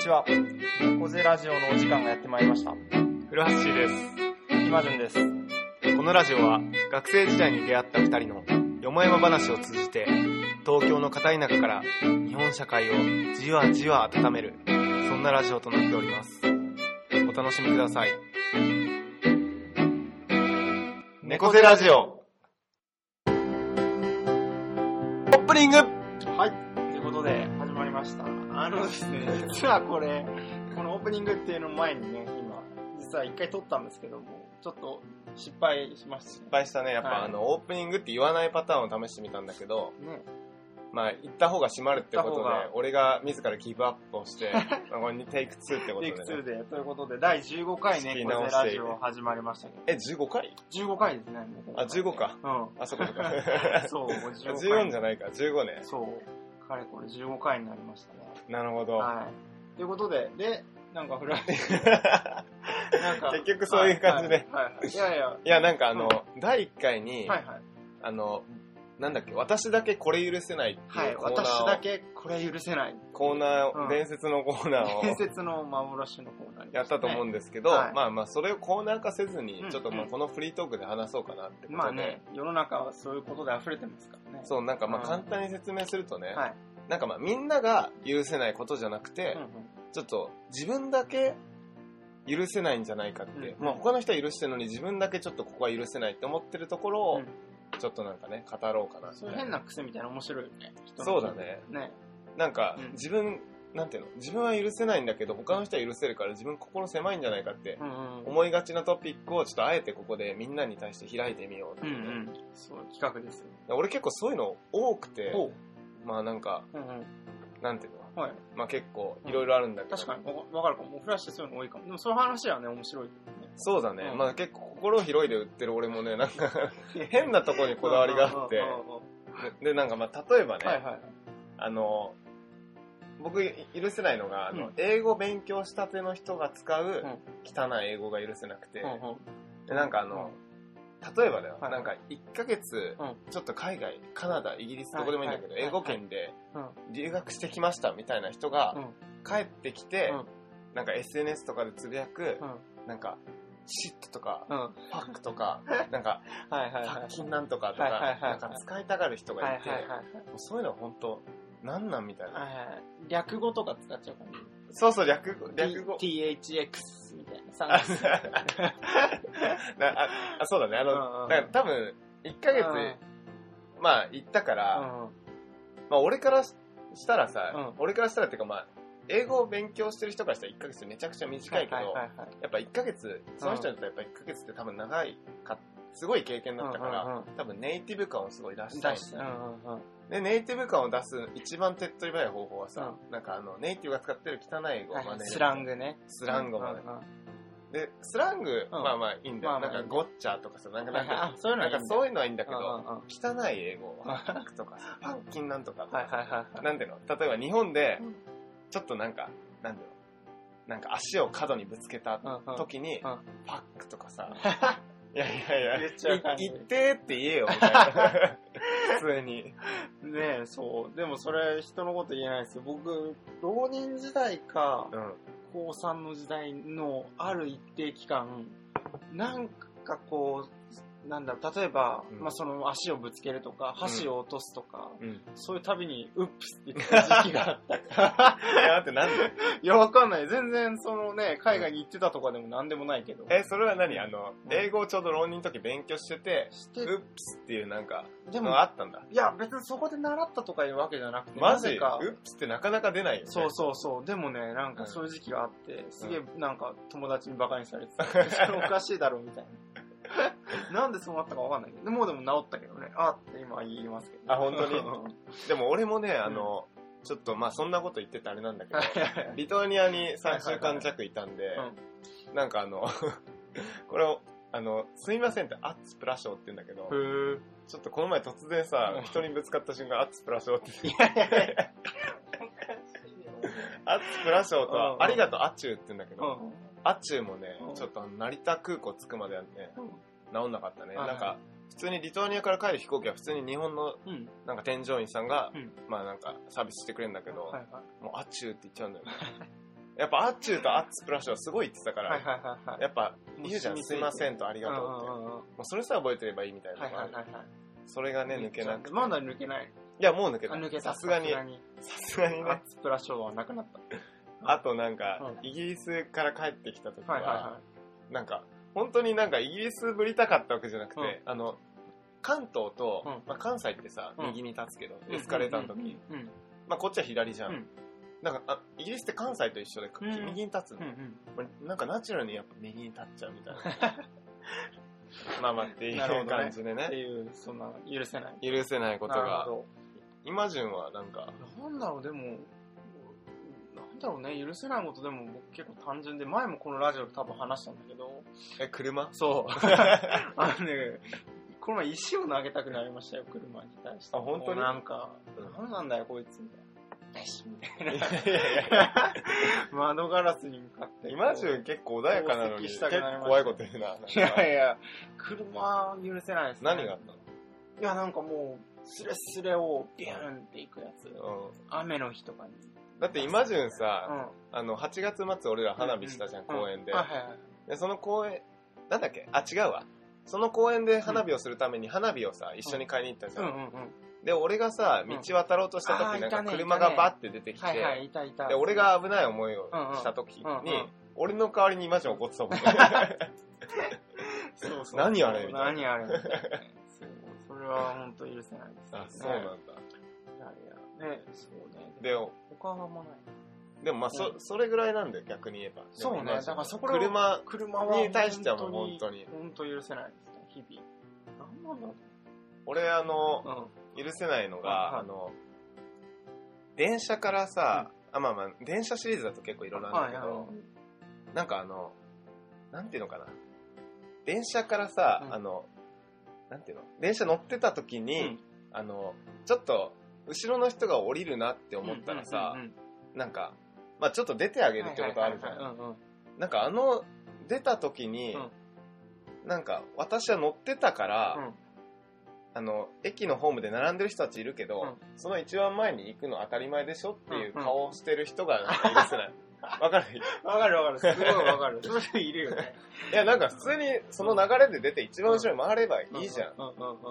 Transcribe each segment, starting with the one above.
ちは。猫背ラジオのお時間がやってまいりました。古橋です。今順です。このラジオは学生時代に出会った二人のよもやま話を通じて東京の片田舎から日本社会をじわじわ温めるそんなラジオとなっております。お楽しみください。猫背ラジオオープニングはい。ということで、始まりました。あのですね、実はこれ、このオープニングっていうの前にね、今、実は一回撮ったんですけども、ちょっと失敗しました失敗したね。やっぱ、はいあの、オープニングって言わないパターンを試してみたんだけど、ね。ね。まあ、言った方が閉まるってことでが、俺が自らギブアップをして、まあこれにテイク2ってことテイクでね。2で、ということで、第15回ね、仕切り猫直して背ラジオ始まりましたけど、え、15回？15回ですね、もうあ、15か。うん。あ、そこそこ。そう、もう15回。14じゃないか、15ね。そう。かれこれ15回になりましたね。なるほど。はい。ということで、で、なんかフライ なんか結局そういう感じで。はいはいはい。いやいや、いや、なんかあの、第1回に、はいはい。あの、なんだっけ、私だけこれ許せないってはいい、うコーナーを、私だけこれ許せない。コーナーを、うん伝説のコーナーを。伝説の幻のコーナーにやったと思うんですけど、はい。まあまあ、それをコーナー化せずにう、んちょっとまあうん。このフリートークで話そうかなってことで、まあね、世の中はそういうことで溢れてますからね。そう、なんかまあうん。簡単に説明するとね、はい。なんかまあみんなが許せないことじゃなくて、うんうん。ちょっと自分だけ許せないんじゃないかって、うんまあ他の人は許してるのに自分だけちょっとここは許せないって思ってるところを、うんちょっとなんかね、語ろうかなそ変な癖みたいなの面白いよね。そうだね。ね。なんかうん自分、なんていうの？自分は許せないんだけど他の人は許せるから自分心狭いんじゃないかって。思いがちなトピックをちょっとあえてここでみんなに対して開いてみようってうんういうね、ん。そう、企画ですよ。俺結構そういうの多くて。まあなんか、うんうん。なんていうの？はい。まあ結構いろいろあるんだけど、確かに、わわかるかも。フラッシュそういうの多いかも。でもそういう話はね、面白い、ね。そうだね。うんまあ結構心広いで売ってる俺もね、なんか 変なところにこだわりがあってうん、うんうんうんで、なんかまあ例えばね、はいはい。あの、僕許せないのが、あのうん英語勉強したての人が使ううん汚い英語が許せなくて、うんうんでなんかあの、例えばだよ、はいなんか1ヶ月うん、ちょっと海外、カナダ、イギリスどこでもいいんだけど、英語圏でうん。留学してきましたみたいな人がうん。帰ってきてうん、なんか SNS とかでつぶやく、うん。なんか、シットとか、うん。ファックとか、なんか。パッキンなんとかとか、なんか使いたがる人はいがいて、そういうのは本当なんなんみたいな。略語とか使っちゃうからね。そうそう、略語、略語。T- THX みたいな。そうだね、あの、うんうんだから多分、1ヶ月、まあ、行ったから、まあ、俺からしたらさ、うん。俺からしたらっていうかまあ、英語を勉強してる人からしたら1ヶ月めちゃくちゃ短いけど、はいはいはいはい。やっぱ1ヶ月、その人にとってはやっぱ1ヶ月って多分長いか、すごい経験だったから、うんうんうん。多分ネイティブ感をすごい出したい出して。うんうんうん。で、ネイティブ感を出す一番手っ取り早い方法はさ、なんかあの、ネイティブが使ってる汚い英語を真似る。スラングね。スラングを真似。るうんうん。で、スラング、うん。まあまあいいんだよ。まあまあなんか、ゴッチャーとかさ、なんか、なんか、そういうのはいいんだなんかそういうのはいいんだけど、汚い英語、ファックとかさ、パンキンなんとかとか。なんていうの？例えば日本でうん、ちょっとなんか、なんていうの？なんか足を角にぶつけた時に、うん。ファックとかさ、いやいやいや、言っちゃう感じい言ってって言えよ。普通に。ねえ、そう。でもそれ人のこと言えないですよ。僕、浪人時代か、うん。高3の時代のある一定期間、なんかこう、なんだろう、例えば、うんまあその足をぶつけるとか、箸を落とすとか、うん。そういうたびに、ウップスって言った時期があったから。いや、待って、なんで？いや、わかんない。全然、そのね、海外に行ってたとかでもなんでもないけど。え、それは何？あの、うん英語をちょうど浪人の時勉強してて、してウップスっていうなんか、でもあったんだ。いや、別にそこで習ったとかいうわけじゃなくて、マジ？なぜかウ、ップスってなかなか出ないよね。そうそうそう。でもね、なんかそういう時期があって、すげえなんか友達にバカにされてた。それおかしいだろ、みたいな。なんでそうなったかわかんないけど。でもうでも治ったけどね。あって今言いますけど。あ本当に？でも俺もね、あの、ちょっとまあそんなこと言っててあれなんだけど、リトアニアに3週間弱いたんで、なんかあの、これを、あの、すみませんって、アッツプラショーって言うんだけど、へちょっとこの前突然さうん、人にぶつかった瞬間、アッツプラショーっていやいやいや。アッツプラショーとありがとう、アチューって言うんだけど、うんアチューもねう、んちょっと成田空港着くまではね、治んなかったね。はいなんか、普通にリトアニアから帰る飛行機は普通に日本のうん。なんか添乗員さんが、うんまあなんかサービスしてくれるんだけど。もうアチューって言っちゃうんだよね。やっぱアッチューとアッツプラッシュはすごい言ってたから。やっぱ言うじゃん、すいませんとありがとうって。もうそれさえ覚えてればいいみたいなはいのがあるはいはいはい。それがね、抜けなくて。まだ抜けない。いや、もう抜けた。あ抜けた。さすがに、さすがにね。アッツプラショーはなくなった。あとなんか、うん。イギリスから帰ってきた時は、はいはなんか、本当になんかイギリスぶりたかったわけじゃなくて、うん。あの、関東と、うん。まあ、関西ってさ、うん。右に立つけど。エスカレーターの時、うん。うん。まあ、こっちは左じゃん。うん。なんかあ、イギリスって関西と一緒で、うん。右に立つの、うんなんかナチュラルにやっぱ右に立っちゃうみたいな。まあまあっていう感じでね。っていう、そんな、許せない。許せないことが、イマジュンはなんか、ど。なんだろう、でも、だろうね、許せないことでも僕結構単純で、前もこのラジオで多分話したんだけど、え、車？そう。あのね、この前石を投げたくなりましたよ、車に対して。あ本当に？なんか、うんなんなんだよ、こいつ、みたいな。みたいな。窓ガラスに向かって。イマジュン結構穏やかなのに、結構怖いこと言うな。いやいや、車許せないですね。何があったの？いや、なんかもう、スレスレをビューンっていくやつ。う雨の日とかに。ん。だってイマジュンうさ、ん。あの、8月末俺ら花火したじゃん、公園で。で、その公園、なんだっけ？あ、違うわ。その公園で花火をするために花火をさ、一緒に買いに行ったじゃ。うんんうんうん。で、俺がさ、うん道渡ろうとしたあー時、なんか車がバッて出てきはいはい、て、いたいた。で、俺が危ない思いをした時にうんうんうんうん、俺の代わりにイマジ怒ってたもんね。そうそう。何あれ？みたいな何あれ？みたいな ね。それは本当許せないです、あ、そうなんだ。いやいや、ね、そうね。で、他はあんまない。でもまあ、うそ、それぐらいなんだよ、逆に言えば。そうねだからそこら車、車はに対してはもう本当に本当許せないですね、日々。なんなんだろ俺あの、う。うん。許せないのはいが、はいあの、電車からさ、あ、まあまあ、電車シリーズだと結構いろいろあるんだけど、なんかあの、なんていうのかな。電車からさ、うんあの、なんていうの？電車乗ってた時に、うんあの、ちょっと、後ろの人が降りるなって思ったらさ、うんうんうんなんか、まあちょっと出てあげるってことあるじゃん。なんかあの、出た時に、なんか私は乗ってたから、うん。あの、駅のホームで並んでる人たちいるけど、うん。その一番前に行くの当たり前でしょっていううんうん。顔をしてる人がなんか許せない。わかるわかるわかる。すごいわかる。そういう人いるよね。いや、なんか普通にその流れで出て一番後ろに回ればいいじゃん。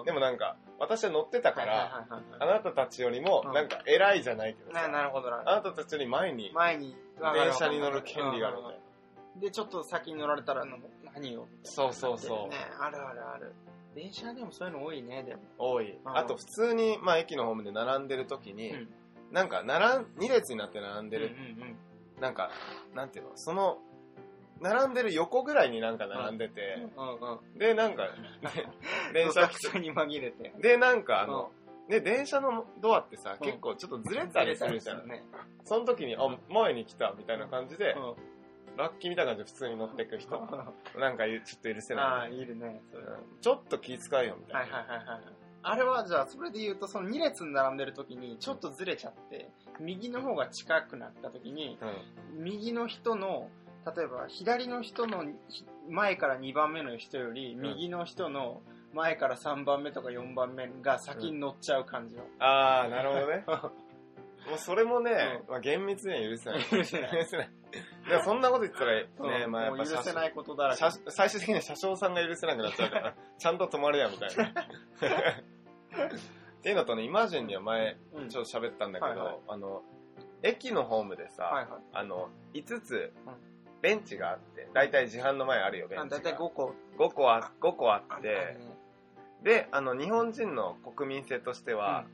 でもなんか、私は乗ってたから、あはいなたたちよりもう、んなんか偉いじゃないけどななさ、るほどなるほあなたたちより前にど。前に、電車に乗る権利があるみたいな。な。で、ちょっと先に乗られたら、何を？そうそうそうね、あるあるある。電車でもそういうの多いね、でも。多い。あと普通に、まあ駅のホームで並んでる時に、うんなんか、並ん、2列になって並んでる、なんか、なんていうの、その、並んでる横ぐらいになんか並んでて。で、なんか、電車に紛れて。で、なんかあの、ね、電車のドアってさ、うん結構ちょっとずれたりするじゃん。ね。その時に、あ、前に来た、みたいな感じで、うんラッキーみたいな感じで普通に乗っていく人、なんかゆちょっと許せああ、ない。いるね。ちょっと気遣いよ、みたはいいな。はいはいはい。あれはじゃあ、それで言うと、その2列に並んでる時に、ちょっとずれちゃって、右の方が近くなった時に、うん右の人の、例えば左の人のひ前から2番目の人より、ん右の人の前から3番目とか4番目が先に乗っちゃう感じは。あー、なるほどね。もうそれもね、まあ、厳密には許せない。許せないい。でもそんなこと言ったらね、うんまあやっぱ許せないことだらけ車。最終的には車掌さんが許せなくなっちゃうから、ちゃんと止まれや、みたいな。っていうのとね、イマジンには前、うんちょっと喋ったんだけど、はいはいあの、駅のホームでさ、はいはい。あの、5つうん、ベンチがあって、だいたい自販の前あるよ、ベンチだいたい5個5個あ、5個ああって、ね。で、あの、日本人の国民性としては、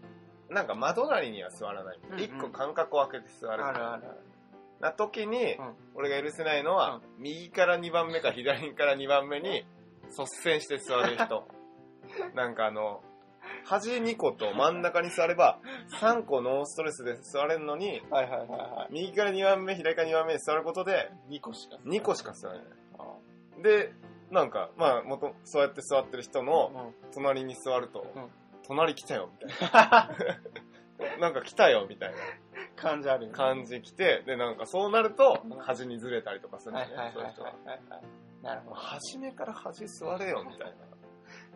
なんか窓隣には座らない。うんうん1個間隔を空けて座る。あるあるある。な時に、うん俺が許せないのは、右から2番目か左から2番目に率先して座る人。なんかあの、端2個と真ん中に座れば、3個ノーストレスで座れるのに、右から2番目、左から2番目に座ることで、い。2個しか。2個しか座れない。あで、なんか、まあ、元、そうやって座ってる人のうん隣に座ると、うん隣来たよ、みたいな。なんか来たよ、みたいな感じあるよね。感じ来て、で、なんかそうなるとうん、端にずれたりとかするんはいだよね、はいはいはいそういう人は。なるほど。初めから端座れよ、みたいな。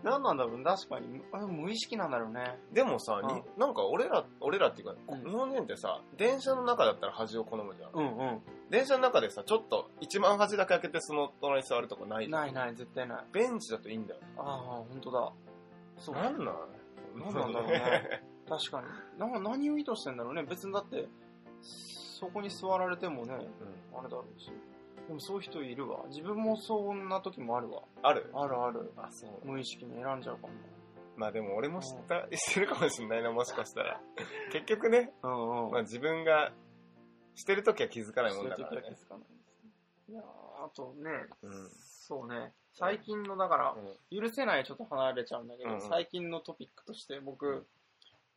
何なんだろうね確かに無意識なんだろうねでもさ、になんか俺ら、俺らっていうか、うん日本人ってさ、電車の中だったら端を好むじゃん。うんうん電車の中でさ、ちょっと一番端だけ開けてその隣に座るとかない？じゃん。ないない絶対ないベンチだといいんだよ。ああ本当だそうなんなん？なんなんだろうね。確かに。なんか何を意図してんだろうね。別にだってそこに座られてもねうん。あれだろうし。でもそういう人いるわ。自分もそんな時もあるわ。ある？あるある。あ、そう。無意識に選んじゃうかも。まあでも俺も知った、してるかもしれないな、もしかしたら。結局ね、うんうん。まあ自分がしてるときは気づかないもんだからね。そういう時は気。づかないですね。いやーあとね、うん。そうね。最近のだからうん。許せないちょっと離れちゃうんだけど、うんうん。最近のトピックとして僕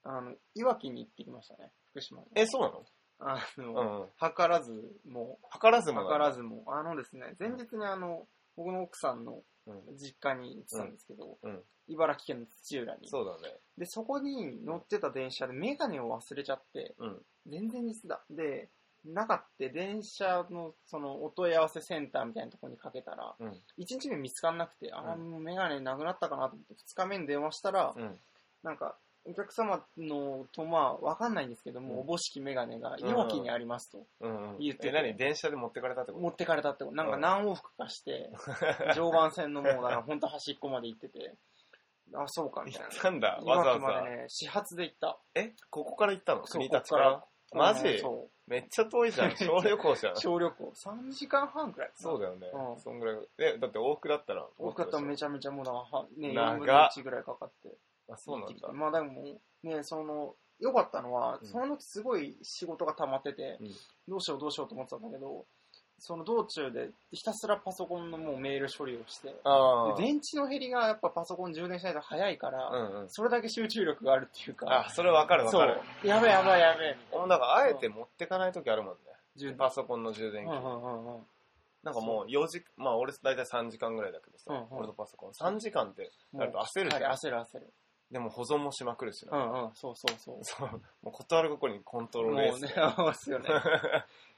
あのいわきに行ってきましたね福島に。え、そうなの？あうの、ん。図らずも。図らずも図らずも。あのですね前日にあの僕の奥さんのうん。実家に行ってたんですけど、うん。うん。茨城県の土浦に。そうだね。でそこに乗ってた電車でメガネを忘れちゃってうん。全然ミスだ。でなかって電車のそのお問い合わせセンターみたいなところにかけたら、うん。1日目見つかんなくて、ああうん。もうメガネなくなったかなと思って2日目に電話したら、うん。なんかお客様のとまあわかんないんですけども、うん。おぼしきメガネがうん。いわきにありますと、うんうん。言ってて。え、何？電車で持ってかれたってこと？持ってかれたってこと。なんかうん。何往復かして、常磐線のもうだから本当端っこまで行ってて。あそうかみたいな。行ったんだ、わざ茨わまでね始発で行った。え、ここから行ったの？国立から？マジうんそう。めっちゃ遠いじゃん。小旅行じゃん。小旅行。3時間半くらいだそうだよね。う。ん。そんぐらい。え、だって往復だったら。多かったらめちちゃめちゃもうだからはね長っ。4分の1ぐらいかかって。ゃ。あ、そうなんだ。まあでもねその良かったのは、うんその時すごい仕事が溜まってて、うんどうしようどうしようと思ってたんだけどその道中でひたすらパソコンのもうメール処理をしてああ。で電池の減りがやっぱパソコン充電しないと早いから、うんうん。それだけ集中力があるっていうかあ、それわかるわかる。やべえやばいやべえみたいもうなんか、あえて持ってかないときあるもんね。充電パソコンの充電器。うんうんうんうんなんかもう4時、まあ俺大体3時間ぐらいだけどさうんうん、俺のパソコン。3時間ってなると焦るじゃん。焦る焦るでも保存もしまくるしうな。んうん。そうそうそう。そう。もう断る心にコントロールもうね、合わすよね。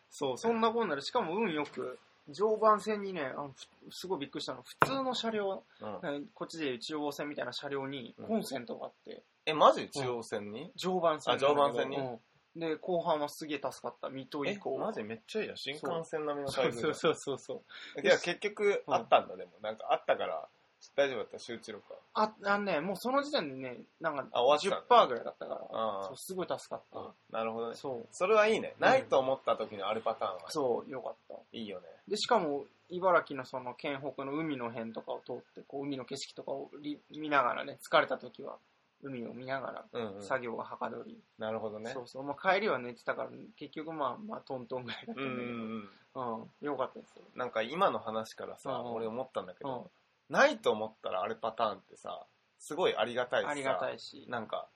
そう、そんなこんなで、しかも運よく、常磐線にね、あのふすごいびっくりしたの、普通の車両、うん。こっちでいう中央線みたいな車両にうん。コンセントがあって、え、マジ中央線に？常磐線。あ常磐線に？うん。で、後半はすげえ助かった、水戸以え降。、マジめっちゃいいやん。新幹線並みのそうそうそうそうそう。だいや、結局うん。あったんだ、でも。なんかあったから、大丈夫だった、集中力は。あ、あのね、もうその時点でね、なんかあ終わ10%ぐらいだったから、あそうすごい助かった。あ。なるほどね。そう、それはいいね。ないと思った時のあるパターンはそう、よかった。いいよね。で、しかも、茨城のその県北の海の辺とかを通って、こう海の景色とかをり見ながらね、疲れた時は海を見ながうん、うん。ら作業がはかどり、なるほどね。そうそう、まあ帰りは寝てたから、結局まあ、まあトントンぐらいだったうんうんんだけうん。ど、うん、よかったですよ。なんか今の話からさ、うんうん俺思ったんだけど、うんないと思ったらあるパターンってさ、すごいありがたいしさ、ありがたいし。なんか、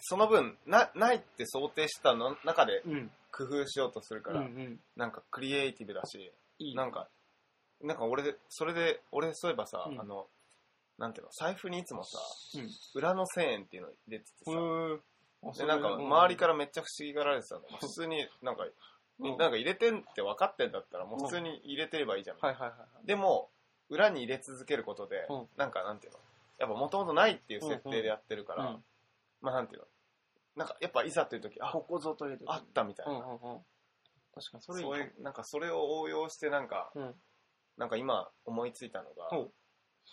その分、な、ないって想定したの中でうん、工夫しようとするかうん、うら、ん。なんかクリエイティブだし、いい。なんか、なんか俺で、それで、俺そういえばさ、うんあの、なんていうの、財布にいつもさ、うん。裏の1000円っていうの入れててさ、へでなんか周りかららめっちゃ不思議がられてたの。普通になんか、うんなんか入れてんって分かってんだったら、もう普通に入れてればいいじゃん。はいはいはいはい。でも、裏に入れ続けることで、うんなんかなんていうの、やっぱもともとないっていう設定でやってるから、うんまあなんていうの、なんかやっぱいざという時、あ、ここぞという時にあったみたいな。うんうんうん。確かに、それいい。そういう、なんかそれを応用してなんか、うん。なんか今思いついたのが、ほう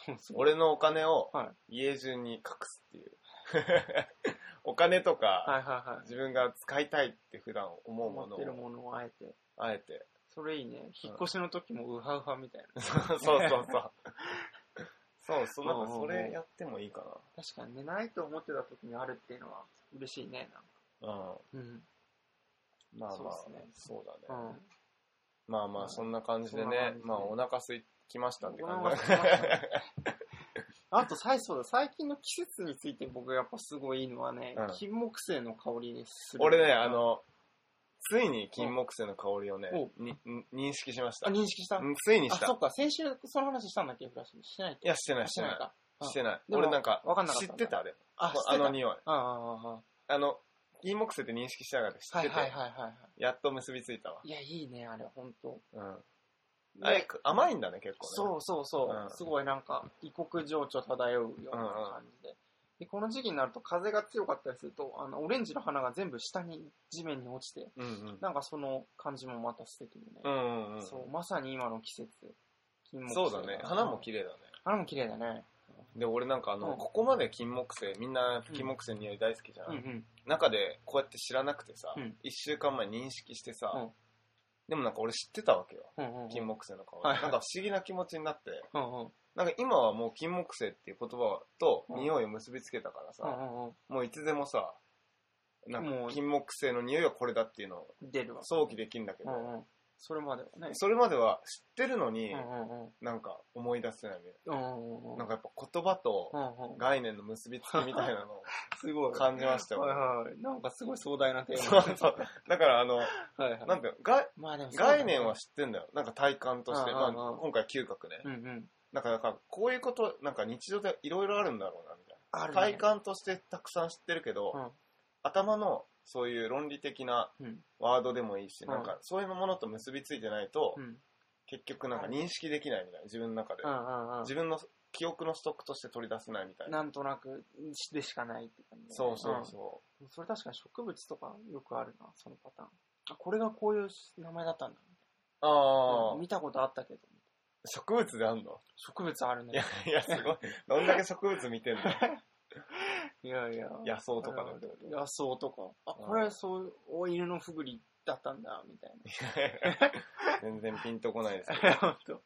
俺のお金をは家中に隠すっていう。お金とか、はいはいはい。自分が使いたいって普段思うも持のを、ってるものをあえて。あえて。それいいね。引っ越しの時もウハウハみたいな。そうそうそう。そうそう、なんかそうんうんうんれやってもいいか確かにね、ないと思ってた時にあるっていうのは嬉しいね。な。うん。なんかうん。まあまあ、ねそうだね。うん。まあまあ、そんな感じでねまあお腹空きましたって感じあと最初だ、最近の季節について僕がやっぱすごいいいのはね、うん金木犀の香りにする。俺ね、あ、の、ついに金木犀の香りをね認識しましたあ、。認識した？うんついにあ、した。いそっか、先週その話したんだっけ、フラッシュ。してないっけや、してない、してない。してない。俺なんかわかんな、かった知ってた。あ、知ってたあの匂い。あああああの、金木犀って認識しながら知はいってて、はいはいはいはやっと結びついたわ。い。いや、いいね、あれ、ほんと。うん。あれ、甘いんだね、結構ね。そうそうそう、うんすごいなんか異国情緒漂うような感じで,、でこの時期になると風が強かったりするとあのオレンジの花が全部下に地面に落ちてうんうん。なんかその感じもまた素敵でね、うんうんうん。そうまさに今の季節金木犀そうだね。花も綺麗だね。花も綺麗だねで、俺なんかあの、うんここまで金木犀、みんな金木犀の匂い大好きじゃん。うんうん中でこうやって知らなくてさ、うん一週間前認識してさ、うんでもなんか俺知ってたわけよ。うんうん金木犀の香り。はいはい。なんか不思議な気持ちになって、うんうん。なんか今はもう金木犀っていう言葉とうん。匂いを結びつけたからさ、うんうんうん。もういつでもさ、なんか金木犀の匂いはこれだっていうのを想起できるんだけど、うんうんそれまではねそれまでは知ってるのに、なんか思い出せないみたいな。なんかやっぱ言葉と概念の結びつきみたいなのを すごい感じましたよ。はいはいなんかすごい壮大なテーそマうそう。だからあの、はいはいなんていうのがまあでもそうだね概念は知ってんだよ。なんか体感として。今回嗅覚ね。うんうんなんか、こういうこと、なんか日常でいろいろあるんだろうな、みたいな。体感としてたくさん知ってるけど、うん頭のそういう論理的なうん。ワードでもいいし、うん。なんかそういうものと結びついてないと、うん。結局なんか認識できないみたいな、自分の中で。自分の記憶のストックとして取り出せないみたいな。なんとなくでしかないって感じだね。そうそうそう。ん。それ確かに植物とかよくあるなそのパターン。あこれがこういう名前だったんだ。う。ああ、うん見たことあったけど。植物であんの？植物あるね。いや、いや、すごい。どんだけ植物見てんの？いやいや。野草とかだけど。野草とか。あうん。これそうお犬のふぐりだったんだみたい 全然ピンとこないですけど。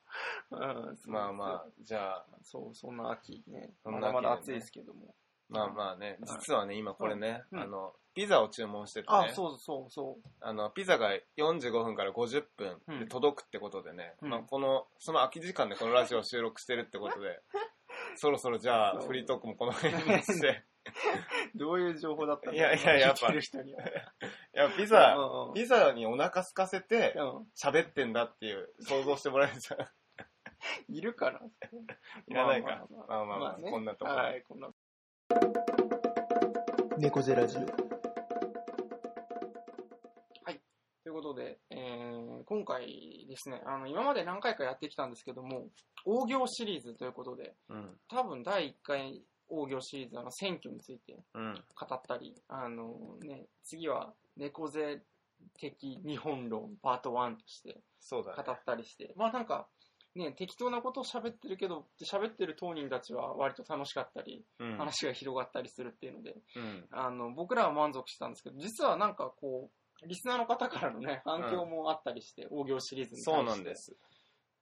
まあまあ、じゃあ、そうそんな秋ね。まだまだ暑いですけども。まあまあね、実はね、今これね、うん。あの、ピザを注文しててね、あそうそうそう。あの、ピザが45分から50分うん。で届くってことでね、うん。まあこの、その空き時間でこのラジオを収録してるってことで、そろそろじゃあ、フリートークもこの辺にして、どういう情報だったんだいやいややっぱる人には。いや、ピザ、うんうんピザにお腹空かせてうん喋ってんだっていう想像してもらえるじゃん。いるかないらないか。ままあまあまあ、ねこんなとこ。はい、こんな。猫背ラジオ。ということで、えー今回ですね、あの、今まで何回かやってきたんですけども、王行シリーズということで、うん。多分第1回王行シリーズ、あの、選挙についてうん。語ったり、あのね、次は猫背的日本論パート1として。語ったりして、まあなんか、ね、適当なことを喋ってるけど、喋ってる当人たちは割と楽しかったり、うん。話が広がったりするっていうので、うん。あの、僕らは満足したんですけど、実はなんかこう、リスナーの方からのね、反響もあったりして、大行シリーズに対して。そうなんで。す。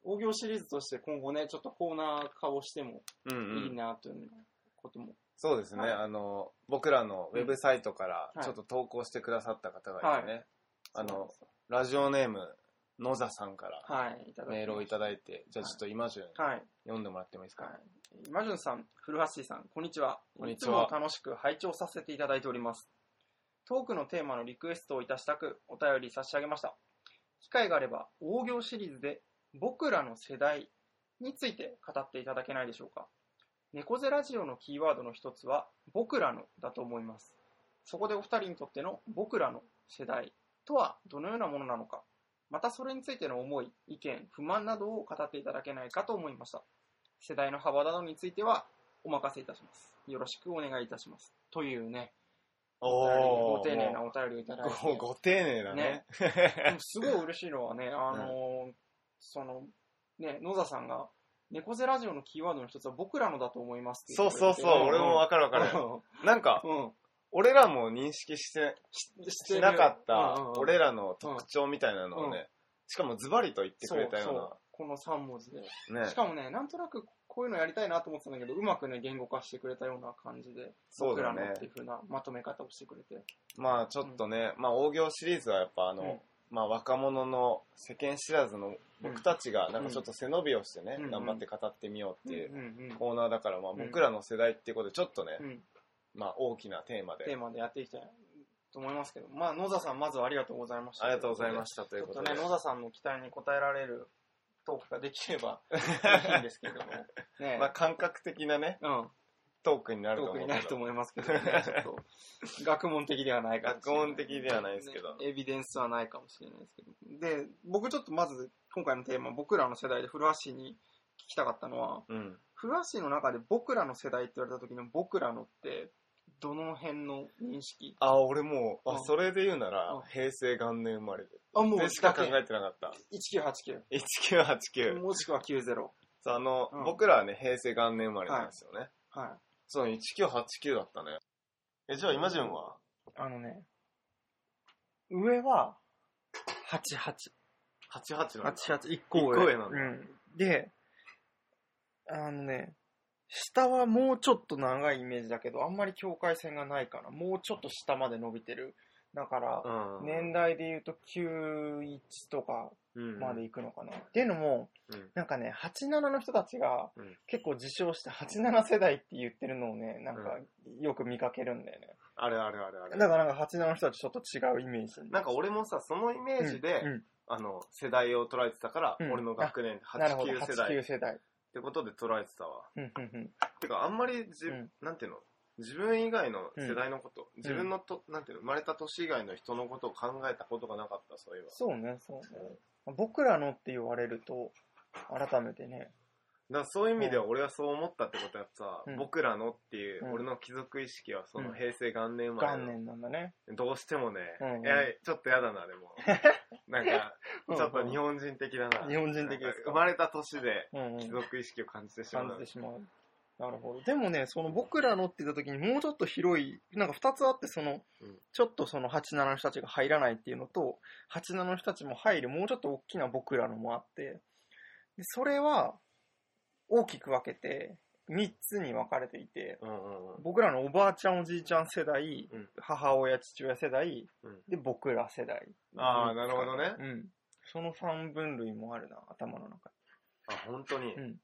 大行シリーズとして今後ね、ちょっとコーナー化をしてもうんうん。いいなということも。そうですね、はいあの、僕らのウェブサイトからはいちょっと投稿してくださった方がいてね、あのそうなんですよラジオネーム、野座さんからメールをいただいて、じゃあちょっと今順はい。読んでもらってもいいですか、はい。マジュンさん、古橋さん、こんにちは。こんにちはいつも楽しく拝聴させていただいております。トークのテーマのリクエストをいたしたくお便り差し上げました。機会があれば、大行シリーズで僕らの世代について語っていただけないでしょうか？猫背ラジオのキーワードの一つは、僕らのだと思います。そこでお二人にとっての僕らの世代とはどのようなものなのか、またそれについての思い、意見、不満などを語っていただけないかと思いました。世代の幅などについてはお任せいたします。よろしくお願いいたします。というね、おご丁寧なもお便りをいただいて。うごご丁寧だね。でもすごい嬉しいのはね、あのーその、ね、野田さんが、猫背ラジオのキーワードの一つは僕らのだと思いますってそうそうそう、俺もわかるわかる。なんか、うん。うん。俺らも認識して、ししなかったうんうんうん俺らの特徴みたいなのをうね、しかもズバリと言ってくれたそうそうよこの3文字で。うな。ねし。かもね、なんとなくこういうのやりたいなと思ってたんだけど、うまくね、言語化してくれたような感じで、そうだね僕らのっていう風なまとめ方をしてくれて。まあちょっとね、まあ大行シリーズはやっぱあの、うんまあ若者の世間知らずの僕たちがなんかちょっと背伸びをしてね、うん。頑張って語ってみようっていうコーナーだから、まあん。僕らの世代っていうことでちょっとね、まあ大きなテーマで。テーマでやっていきたいと思いますけど、まあ、野田さん、まずはありがとうございました。ありがとうございまししたということで。野田さんの期待に応えられるトークができればいいんですけども。ねまあ感覚的なね、うん。トークになると思うなると思いますけど、ね、ちょっと、学問的ではないか学問的ではないですけど。ねエビデンスはないかもしれないですけど。で、僕ちょっとまず、今回のテーマ、僕らの世代で古橋に聞きたかったのは、うん。古橋の中で僕らの世代って言われた時の僕らのって、どの辺の認識？あ、俺もう、あ、うんそれで言うならうん、平成元年生まれで。あ、もう、でしか考だえてなかった。け1989。1989。もしくは90。そうあの、うん僕らはね、平成元年生まれなんですよね。はい。そう、1989だったね。え、じゃあ、今順は？あのね、上は、88。88なんだ。88、1個上。一個上なんだうん。で、あのね、下はもうちょっと長いイメージだけど、あんまり境界線がないかな。もうちょっと下まで伸びてる。だから、うん。年代で言うと91とかうんまで行くのかな。っていうのも、うんなんかね、87の人たちがうん結構自称して87世代って言ってるのをね、なんかよく見かけるんだよね。あれあれあれあれ。だからなんか87の人たちちょっと違うイメージ。なんか俺もさ、そのイメージで、うんうんあの、世代を捉えてたから、うん俺の学年、なるほど、89世代っ89世代。てことで捉えてたわ。うんうんうんてか、あんまりじ、うんなんていうの？自分以外の世代のこと、自分のと、なんていうの？生まれた年以外の人のことを考えたことがなかった、そういえば。そうね、そうね。僕らのって言われると、改めてね、だそういう意味では俺はそう思ったってことはさ、うん。僕らのっていううん。俺の貴族意識はそのうん。平成元年生まれの、元年なんだね。どうしてもね、うんうん。いやちょっとやだなでも。なんかちょっと日本人的だな。日本人的です生まれた年でうんうん。貴族意識を感じてしまう。感じてしまう。なるほど。でもね、その僕らのって言った時にもうちょっと広い、なんか二つあって、その、うん。ちょっとその87の人たちが入らないっていうのと、87の人たちも入るもうちょっと大きな僕らのもあって、でそれは大きく分けて3つに分かれていて、うんうんうん。僕らのおばあちゃんおじいちゃん世代、うん。母親父親世代、うん。で僕ら世代。ああなるほどね。うん。その3分類もあるな、頭の中。あ本当に、うん。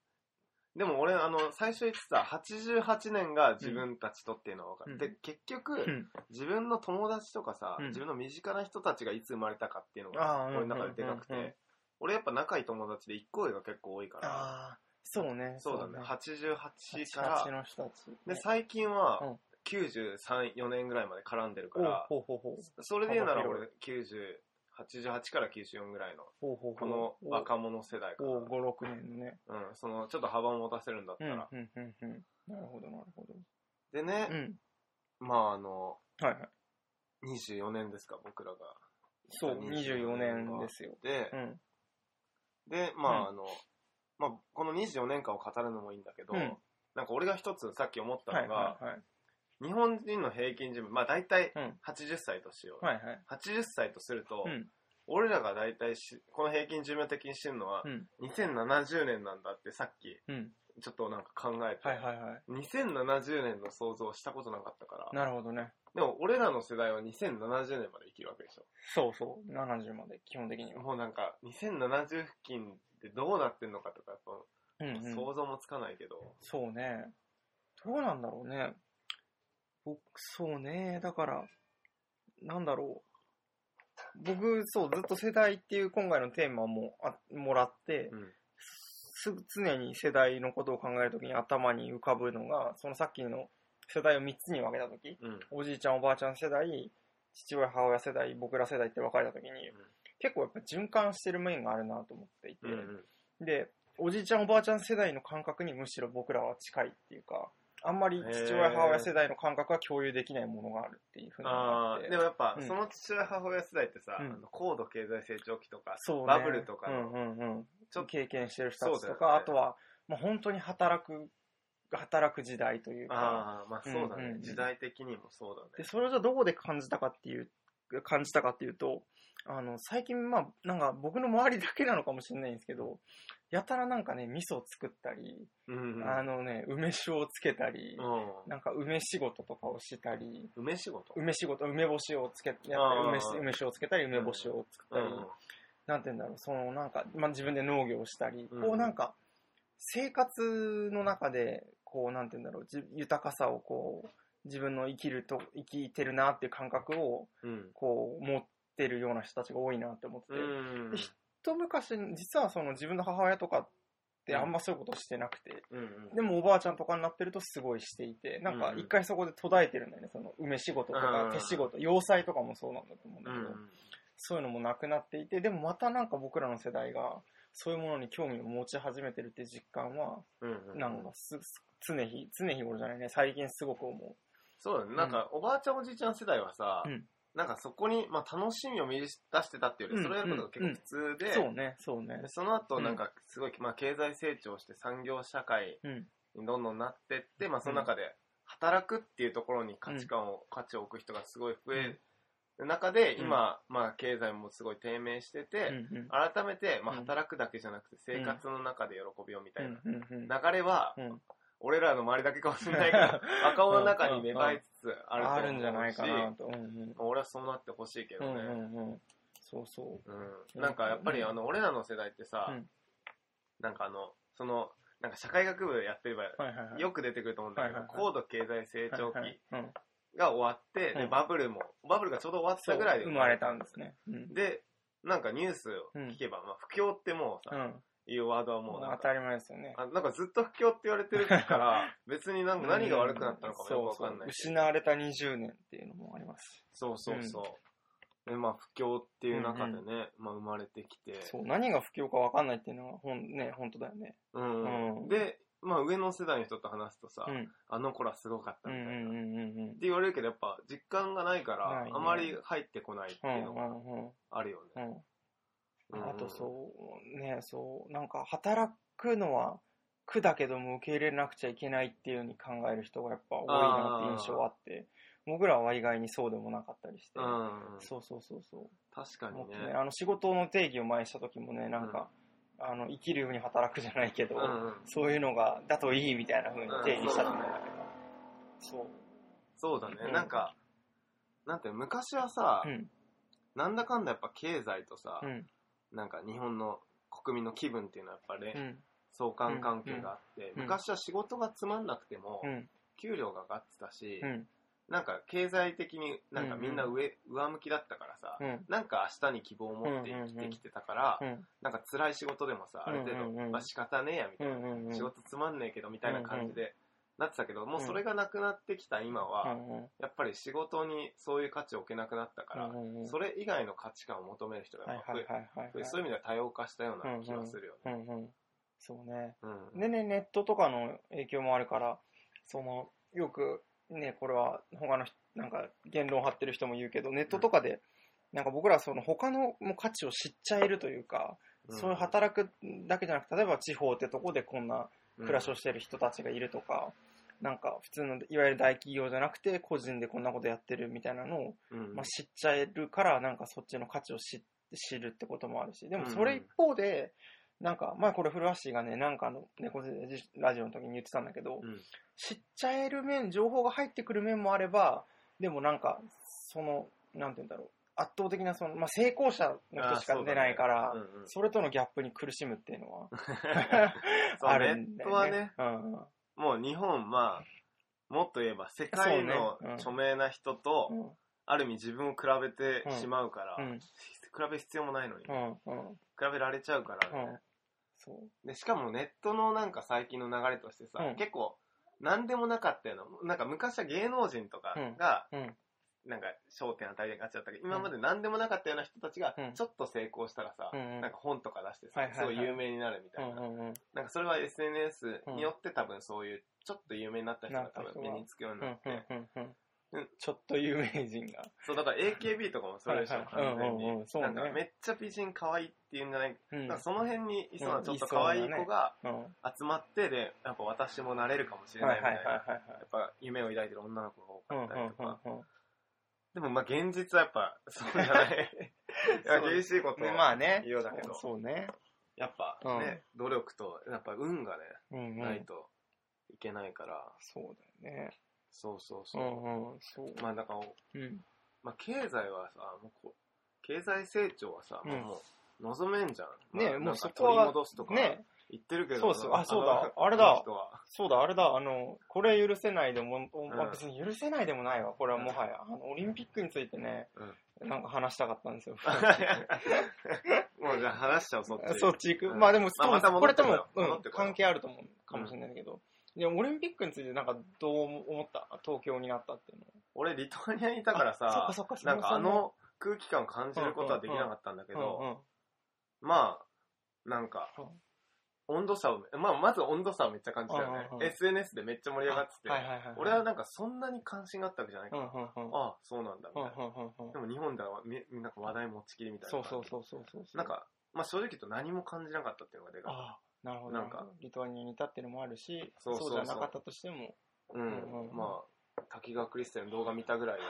でも俺あの最初言ってた88年が自分たちとっていうのは分かる、うん。で結局、に。うん。自分の友達とかさ、うん。自分の身近な人たちがいつ生まれたかっていうのあーが俺の中ででかくて、うんうんうん俺やっぱ仲いい友達で1個上が結構多いから。ああ、そうね。そうだね88 88からの人たち。で最近はうん934年ぐらいまで絡んでるからほうほうほう。それで言うなら幅俺9088から94ぐらいのほうほうほう。この若者世代から、5、6年のね。うん、そのちょっと幅を持たせるんだったうん、ら、うん、うん、うん。なるほど、なるほど。でね、うん。まああのはいはい。24年ですか僕らがそう、24年ですよ。で、うん。でまあ、うんあのまあこの24年間を語るのもいいんだけど、うんなんか俺が一つさっき思ったはいのが、はいはい。日本人の平均寿命まあ大体うん80歳としよう、はいはい。80歳とすると、うん。俺らが大体しこの平均寿命的にしてるのはうん。2070年なんだってさっきうん。ちょっとなんか考えて、はいはいはい。2070年の想像をしたことなかったからなるほどね。でも俺らの世代は2070年まで生きるわけでしょそうそう。70まで、基本的には。もうなんか2070付近ってどうなってんのかとかやっぱうん、うん。想像もつかないけど、そうね。どうなんだろうね。僕、そうね。だから、なんだろう。僕、そう、ずっと世代っていう今回のテーマもあもらって、うんす常に世代のことを考えるときに頭に浮かぶのが、そのさっきの世代を3つに分けたとき、うんおじいちゃんおばあちゃん世代、父親母親世代、僕ら世代って分かれたときに、結構やっぱ循環してる面があるなと思っていて、うんで、おじいちゃんおばあちゃん世代の感覚にむしろ僕らは近いっていうか、あんまり父親母親世代の感覚は共有できないものがあるっていうふうに思って。あーでもやっぱ、うん。その父親母親世代ってさ、うん。あの高度経済成長期とか、そうね。バブルとかのうんうんうん、ちょっと経験してる人たちとか、ね。あとは、まあ、本当に働く、働く時代というか、ああまあそうだね、うんうんうん。時代的にもそうだね。で、それをじゃあどこで感じたかっていう、感じたかっていうと、あの、最近、まあ、なんか僕の周りだけなのかもしれないんですけど、やたらなんかね、味噌を作ったり、うんうん。あのね、梅酒をつけたり、うん。なんか梅仕事とかをしたり、梅仕事？梅仕事、梅干しをつけ、やってあー。梅し梅酒をつけたり、梅干しを作ったり、うん。なんて言うんだろう、そのなんか、まあ、自分で農業をしたり、うん。こうなんか、生活の中で、こうなんて言うんだろう、じ豊かさをこう、自分の生きると、生きてるなっていう感覚を、うん。こう、持ってるような人たちが多いなって思ってて、一昔、実はその自分の母親とかてあんまそういうことしてなくて、うんうん。でもおばあちゃんとかになってるとすごいしていて、なんかうん一回そこで途絶えてるんだよね、その梅仕事とかうん。手仕事、洋裁とかもそうなんだと思うんだけど、うん。そういうのもなくなっていて、でもまたなんか僕らの世代がそういうものに興味を持ち始めてるって実感は。なんかす常日、常日頃じゃないね、最近すごく思そうだね。なんか、おばあちゃんおじいちゃん世代はさ、うんなんかそこに、まあ、楽しみを見出してたっていうより、うんそれをやることが結構普通う。で、そうね、そうね。で。その後なんかすごい、まあ、経済成長して産業社会うん。にどんどんなってって、まあ、その中で働くっていうところに価値観を、価値を置く人がすごい増える。中で、うん。今、まあ、経済もすごい低迷してて、うんうん。改めて、まあ、うん。働くだけじゃなくて生活の中で喜びをみたいなうんうんうん。流れは、うん俺らの周りだけかもしれないけど、若者の中に芽生えつつあると思うし、あるんじゃないかなと。うんうん俺はそうなってほしいけどね。うんうんうん。そうそうんなんかやっぱりうんあの俺らの世代ってさ、うんなんかあのそのなんか社会学部やってれば。よく出てくると思うんだけど、高度経済成長期が終わって、でうんバブルもバブルがちょうど終わったぐらいで生まれたんですね。うん。でなんかニュースを聞けば、まあ、不況ってもうさ、うん。いうワードはもう当たり前ですよね。あなんかずっと不況って言われてるから 別になんか何が悪くなったのかもよくわかんないうそう失われた20年っていうのもあります。そうそうそう、でまあ不況っていう中でね、まあ生まれてきてそう、何が不況か分かんないっていうのは、ほん、ね、本当だよね。うんうんで、まあ上の世代の人と話すとさ、うん。あの頃はすごかったみたいな。うんうんうんうんって言われるけど、やっぱ実感がないから、あまり入ってこないってうん。いうのがうんうんあるよね。うん。うんあとそう、ね、そう、なんか働くのは苦だけども受け入れなくちゃいけないっていうふうに考える人がやっぱ多いなって印象はあって、僕らは意外にそうでもなかったりして。うん。そうそうそうそう。確かにね。ね、あの仕事の定義を前にした時もね、なんか、あの、生きるように働くじゃないけど、うんうんそういうのが、だといいみたいな風に定義したと思うんだけど。そう。そうだね。うんなんか、なんて昔はさ、うん。なんだかんだやっぱ経済とさ、うん。なんか日本の国民の気分っていうのはやっぱり、うん。相関関係があって、うん昔は仕事がつまんなくても、うん。給料が上がってたし、うん。なんか経済的になんかみんな上,、上向きだったからさ、うん。なんか明日に希望を持って生きてきてたから、うん。なんか辛い仕事でもさ、ある程度、まあ仕方ねえやみたいな。仕事つまんねえけどみたいな感じでなってたけど、もうそれがなくなってきた今うは。やっぱり仕事にそういう価値を置けなくなったから、それ以外の価値観を求める人が増えそういう意味では多様化したような気がするよね。うんうん。そうね。うんでね、ネットとかの影響もあるから、その、よく、ね、これは他の人、なんか言論を張ってる人も言うけど、ネットとかで、なんか僕らその他のもう価値を知っちゃえるというか、そういう働くだけじゃなくて、例えば地方ってとこでこんな暮らしをしてる人たちがいるとか、なんか普通のいわゆる大企業じゃなくて個人でこんなことやってるみたいなのを、うん。まあ、知っちゃえるからなんかそっちの価値を知知るってこともあるしでもそれ一方で、なんか前これ古橋がねなんかあの猫背ラジオの時に言ってたんだけど、うん。知っちゃえる面情報が入ってくる面もあればでもなんかそのなんて言うんだろう圧倒的なその、まあ、成功者の人しか出ないからうんうん。それとのギャップに苦しむっていうのは あるんだよね。ね、うん。もう日本、まあ、もっと言えば世界の著名な人と、うん。ある意味自分を比べてしまうから、うん。比べる必要もないのに、比べられちゃうから。ね、うん。そう。でしかもネットのなんか最近の流れとしてさ、うん。結構何でもなかったようななんか昔は芸能人とかが、うんなんか焦点与えがちだったけど今まで何でもなかったような人たちがうん。ちょっと成功したらさ、なんか本とか出してさ、すごい有名になるみたいな、なんかそれは SNS によって多分そういうちょっと有名になった人が多分目につくようになって、ちょっと有名人が。そうだから AKB とかもそれでしょ、完全に、なんかめっちゃ美人可愛いっていうんじゃない、うん。その辺にいそううなんちょっと可愛い子がうん集まってでやっぱ私もなれるかもしれはな。いいみたいな、やっぱ夢を抱いてる女の子が多うんかったりとか、でもまあ現実はやっぱ そうじゃない厳しいことまあね。言うだけどそうね。やっぱね、努力とやっぱ運がね、うんうん。ないといけないからそうだよね。そうそううそう、んうん。そう。まあだからうん。まあ、経済はさ、もうこう経済成長はさ、うんもう望めんじゃん。ねまあなんかもうそこは取り戻すとかね言ってるけど、そうっすよ。あそうだ。のあれだ。そうだ、あれだ、あの、これ許せないでも、ま別に許せないでもないわ。これはもはや、あの、オリンピックについてね、うん。なんか話したかったんですよ。もうじゃあ話しちゃおう、そっち。そっち行く。うん。まあでも、まあこれとも、ううん関係あると思うかもしれないけど。でもオリンピックについてなんかどう思った？東京になったっていうの俺、リトアニアにいたからさあ、そっかそっかなんかあの空気感を感じることはできなかったんだけど、まあ、なんかうん、温度差を、まあ、まず温度差をめっちゃ感じたよねうんうん。うん SNS でめっちゃ盛り上がってて。俺はなんかそんなに関心があったわけじゃないかうんら、うんうん。ああ、そうなんだ、みたいな。でも日本ではみなんか話題持ちきりみたいなそう。そうそうそうそう。なん、か、まあ正直言うと何も感じなかったっていうのがでかい。ああ、なるほど。なんか、リトアニアにいたっていうのもあるし、そうそうそうじゃなかったとしても、うんまあ、滝川クリステルの動画見たぐらいの。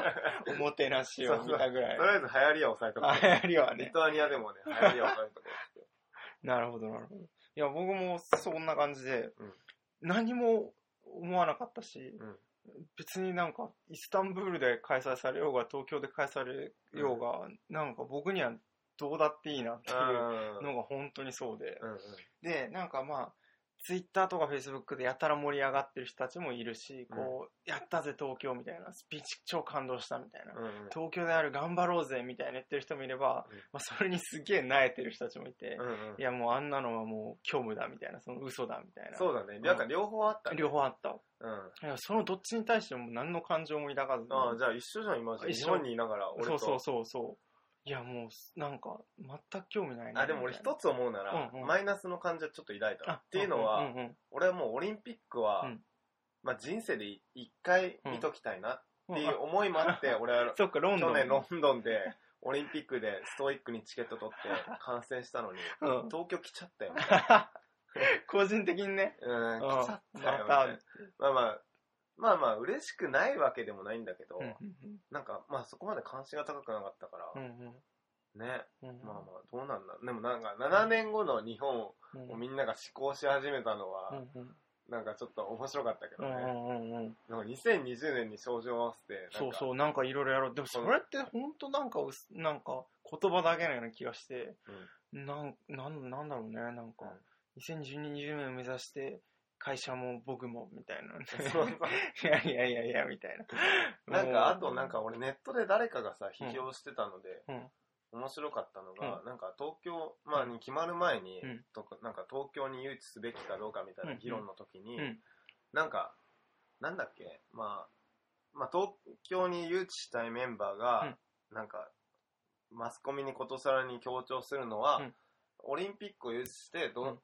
おもてなしを見たぐらいと。りあえず流行りは抑えとこあ、やりはう。リね。トアニアでもね、流行りは抑えとこ なるほど、なるほど。いや、僕もそんな感じで、うん何も思わなかったし、うん別になんか、イスタンブールで開催されようが、東京で開催されようが、なんか僕にはどうだっていいなっていうう。のが本当にそうで。うんうんで、なんかまあ、ツイッターとかフェイスブックでやたら盛り上がってる人たちもいるし、こう、やったぜ東京みたいな、スピーチ超感動したみたいな。東京である頑張ろうぜみたいな言ってる人もいれば、うんまあ、それにすげえ萎えてる人たちもいて、いやもうあんなのはもう虚無だみたいな、その嘘だみたいな。そうだね。なんか両方あったね。両方あった。うん。いやそのどっちに対しても何の感情も抱かずに。ああ、じゃあ一緒じゃん、今。一緒日本にいながら、俺と。そうそうそうそう。いやもう、なんか、全く興味ないな。あ、でも俺一つ思うなら、うんうんマイナスの感じはちょっと抱いた。あっていうのは、んんうん俺はもうオリンピックは、うんまあ人生で一回見ときたいなっていう思いもあって、俺はそっか、ロンドン。去年ロンドンでオリンピックでストイックにチケット取って 観戦したのに、うん東京来ちゃったよ。個人的にね。うん、うん来ちゃったよ。まあまあ、まあまあ、嬉しくないわけでもないんだけど、うんなんか、まあそこまで関心が高くなかったから、うんうん。ね、うん。まあまあ、どうなんだ。でもなんか、7年後の日本うん。をみんなが思考し始めたのは、なんかちょっと面白かったけどね。うんうんうんうん。なんか2020年に症状を合わせて、そうそう、なんかいろいろやろう。でもそれって本当なんかうす、なんか言葉だけのような気がして、なん、なん、なんだろうね、なんか、2020年を目指して、会社も僕も、みたいな。そう いやいやいやいや、みたいな。なんか、あとなんか、俺ネットで誰かがさ、批評してたので、うん。面白かったのが、うなんか東京、まあ、に決まる前に、うん。なんか東京に誘致すべきかどうかみたいな議論の時に、うん。なんか、なんだっけ、まあ、まあ、東京に誘致したいメンバーが、なんか、マスコミにことさらに強調するのは、うん。オリンピックを誘致してど、うん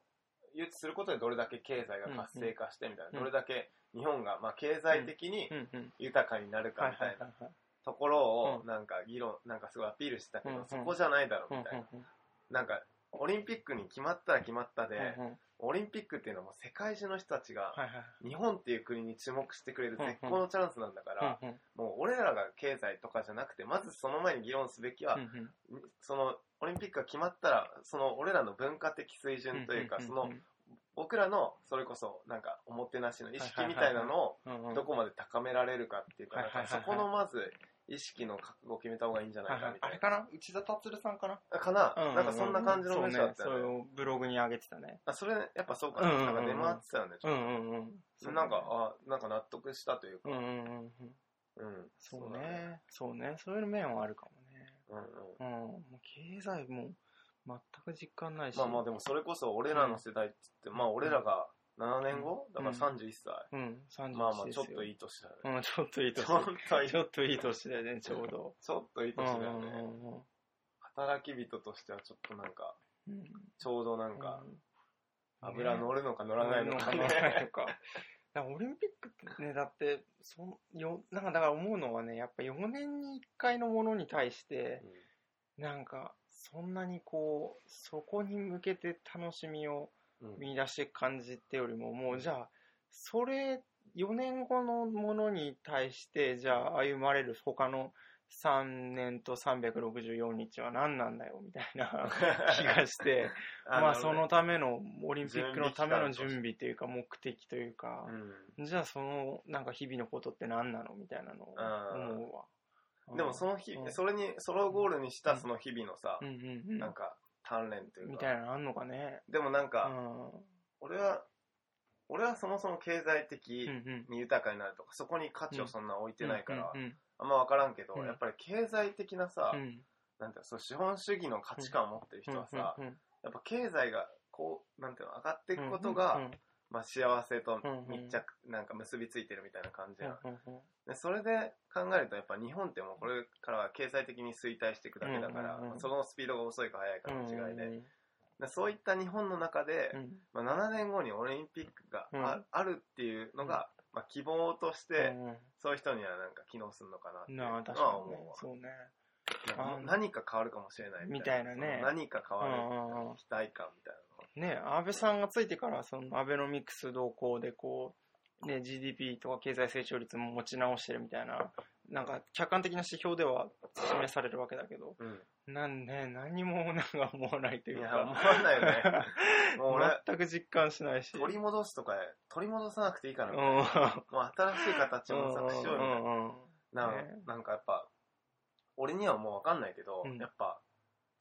誘致することでどれだけ経済が活性化してみたいな、うんどれだけ日本が、まあ、経済的に。豊かになるかはいみたいな。ところをうなんか議論、なんかすごいアピールしてたけど、そこじゃないだろううんみたいな。うんなんか、オリンピックに決まったら決まったで、オリンピックっていうのはもう世界中の人たちが。日本っていう国に注目してくれる絶好のチャンスなんだから、もう俺らが経済とかじゃなくて、まずその前に議論すべきは、うんそのオリンピックが決まったら、その俺らの文化的水準というか、んんんその僕らのそれこそなんかおもてなしの意識みたいなのをどこまで高められるかっていうか、そこのまず意識の覚悟を決めた方がいいんじゃないかみたいな。あれかな？内田達さんかな？かな、ううなんかそんな感じの文章だったよね。そうねそれをブログに上げてたね。あそれやっぱそうかな。うんうんうんなんか出回ってたよね。ちょっうんうんうん。となんか、あ、なんか納得したというか。うんうんうんうん。うん。そうだね。そうね。そういう面はあるかもね。うんうん。うん。もう経済も全く実感ないし。まあまあでもそれこそ俺らの世代っつって、まあ俺らが7年後、うんだから31歳。うん、31まあまあちょっとい。いい年だよね。うん、ちょっといい年ちょ。っといいちょっといい年だよね、ちょうど。ちょっといい年だよね。うんうんうん働き人としてはちょっとなんか、うん。ちょうどなんか、うん油乗るのか乗らないのか乗らないね。のか。だからオリンピックってね、だって、そんよなんかだから思うのはね、やっぱ4年に1回のものに対して、なんか、そんなにこう、そこに向けて楽しみをうん。見出して感じってよりも、もうじゃあ、それ、4年後のものに対して、じゃあ歩まれる他の3年と364日は何なんだよ、みたいな 気がして、まあそのための、オリンピックのための準備というか、目的というかう、んじゃあその、なんか日々のことって何なのみたいなのを思うわ。でもその日う、んそれに、それをゴールにしたその日々のさう、んうんうん。なんか、鍛錬というみか。たいなのあんのかね。でもなんうか、ん。うん俺は、俺はそもそも経済的うん。に豊かになるとか、そこに価値をそんな置いてないからう、んあんま分からんけど、うん。やっぱり経済的なさう、ん。なんていうの、そう資本主義の価値観を持ってる人はさ、うん。うん。やっぱ経済がこう、なんていうの、上がっていくことが、うん。まあ幸せと密着、なんか結びついてるみたいな感じやん。うん。うん。でそれで考えると、やっぱ日本ってもうこれからは経済的に衰退していくだけだから、うん。うん。うん。そのスピードが遅いか速いかうんの違いで、うん。でそういった日本の中で、うん。まあ、7年後にオリンピックがあ,、うん。あるっていうのが、まあ、希望として、うん。そういう人にはなんか機能するのかなっていうのは思うわ。そうね。何か変わるかもしれないみたいな。ね。何か変わるうんうんうん。期待感みたいね安倍さんがついてからそのアベノミクス動向でこう、ね、GDP とか経済成長率も持ち直してるみたいななんか客観的な指標では示されるわけだけどなの、なんね何もなんか思わないとうん、いか。いうや思わないよね。もう俺全く実感しないし。取り戻すとか取り戻さなくていいから、うん。もう新しい形を模索しようよみたいな。うんうんうんなね。なんかやっぱ俺にはもう分かんないけど、うん。やっぱ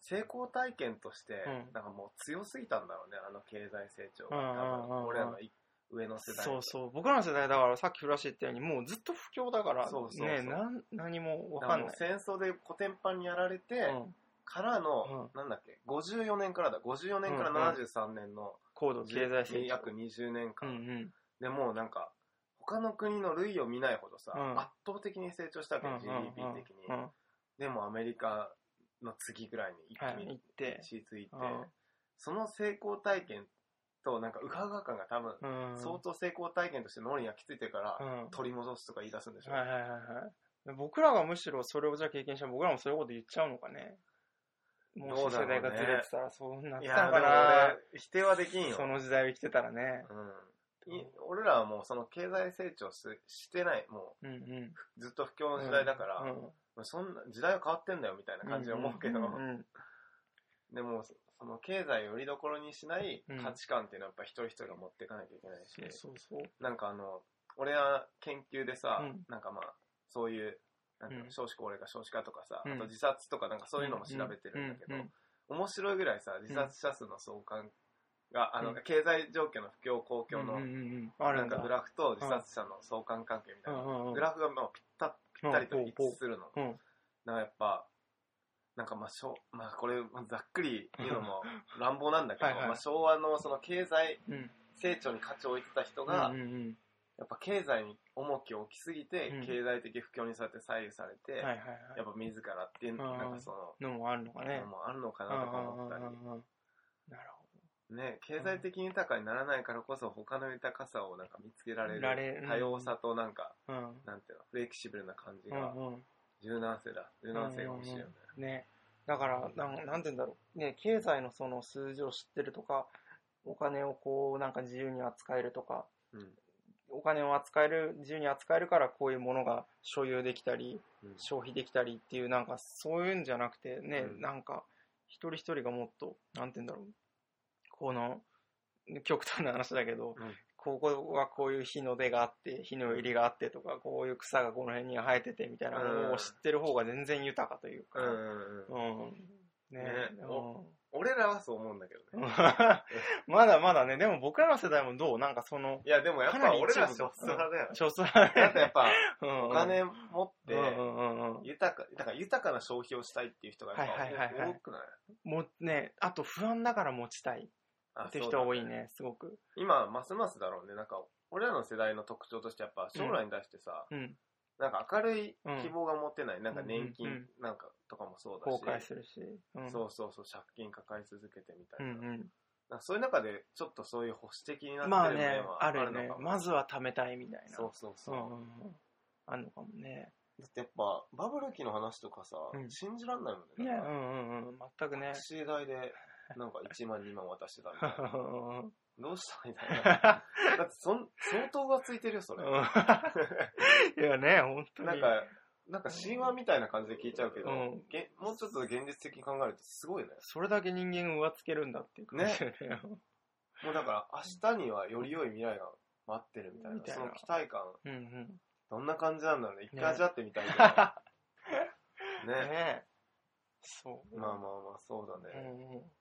成功体験として、うん。なんかもう強すぎたんだろうねあの経済成長。が、うんうんうんうん。多分俺らのい上の世代そうそう。僕らの世代だからさっきフラッシュ言ったようにもうずっと不況だからそうそねなん何も分だかんない。戦争でコテンパンにやられて、うん。からの、なんだっけ54年からだ。54年からうんうん73年の、高度経済成長。約20年間、うんうん。でもうなんか他の国の類を見ないほどさ、うん。圧倒的に成長したわけ、うん GDP 的に、うん。うん。でもアメリカの次ぐらいに一気はいに行って。位置ついて、うん。その成功体験となんかウハウハ感が多分、うん。相当成功体験として脳に焼き付いてるから、うん。取り戻すとか言い出すんでしょ、はいはいはいはい僕らがむしろそれをじゃあ経験したら僕らもそういうこと言っちゃうのかね。もし世代がずれてたらそうなってたのかな。俺否定はできんよ。その時代を生きてたらね。うん、い俺らはもうその経済成長すしてない。もうんうん。うずっと不況の時代だから、うんそんな時代は変わってんだよみたいな感じで思うけど、んん。でもそその経済をよりどころにしないうん。価値観っていうのはやっぱ一人一人が持っていかなきゃいけないし、そうそうそう。なんかあの俺は研究でさ、うん。なんかまあそういうなんていうのうん。少子高齢化少子化とかさ、うん。あと自殺とかなんかそういうのも調べてるんだけど、うん。うん。面白いぐらいさ自殺者数の相関が、あのうん。経済状況の不況公共のなんかグラフと自殺者の相関関係みたいな、うんうんうん。グラフがまあぴったぴったりと一致するの、うん。だからやっぱなんかまあしょうまあこれざっくり言うのも乱暴なんだけどはいはい。まあ、昭和のその経済うん。成長に価値を置いてた人が、うんうんうん。やっぱ経済に重きを置きすぎて、うん。経済的不況にそうやって左右されて、はいはいはい。やっぱ自らっていう、ん。なんかそのもあるのかの、ね。のもあるのかなとか思ったり、なるほね、経済的に豊かにならないからこそ他の豊かさをなんか見つけられるる。多様さとなんか、どうん。なんていうのフレキシブルな感じうがんうん柔軟性だ。柔軟性が欲しいよね、ね、だからなん、なんて言うんだろう、ね、経済のその数字を知ってるとか、お金をこう、なんか自由に扱えるとか、うん。お金を扱える、自由に扱えるからこういうものが所有できたり、うん。消費できたりっていう、なんかそういうんじゃなくてね、うん。なんか一人一人がもっと、なんて言うんだろう、この、極端な話だけど、うんここはこういう火の出があって、火の入りがあってとか、こういう草がこの辺に生えててみたいなものを知ってる方が全然豊かというか。ね。俺らはそう思うんだけどね。まだまだね、でも僕らの世代もどう？なんかその、いやでもやっぱ俺ら少数派だよね。少数だってやっぱうんお金持って豊かだから豊かな消費をしたいっていう人がやっぱはいはいはいはい。多くない？もうね、あと不安だから持ちたいあって人そうだ多いね、すごく。今ますますだろうねなんか俺らの世代の特徴としてやっぱ将来に対してさ、うん。なんか明るい希望が持てない、なんか年うんうん金なんかとかもそうだし、後悔するし。うん。そうそうそう借金抱え続けてみたいな,、うんなんかそういう中でちょっとそういう保守的になうん。ってまあねる面、はあるのか。もまずは貯めたいみたいな。そうそうそう、うんうんうん。あるのかもね。だってやっぱバブル期の話とかさ、うん信じらんないもんね、ねうんうんうん。全くねタク。シー代で なんか1万2万渡してたみたいな。う んどうしたみたいな。だってそん相当がついてるよそれ、いやね、本当に。なんかなんか神話みたいな感じで聞いちゃうけど、うん。げもうちょっと現実的に考えるとすごいね。それだけ人間を上つけるんだっていう感じだよね。もうだから明日にはより良い未来が待ってるみたいないな。その期待感。うんうん。どんな感じなんだろうね。一ね回味わってみたいけど。ね。ね。そう。まあまあまあそうだうんね、うん。